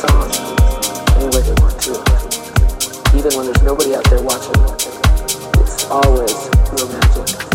any way they want to. Even when there's nobody out there watching, it's always real magic.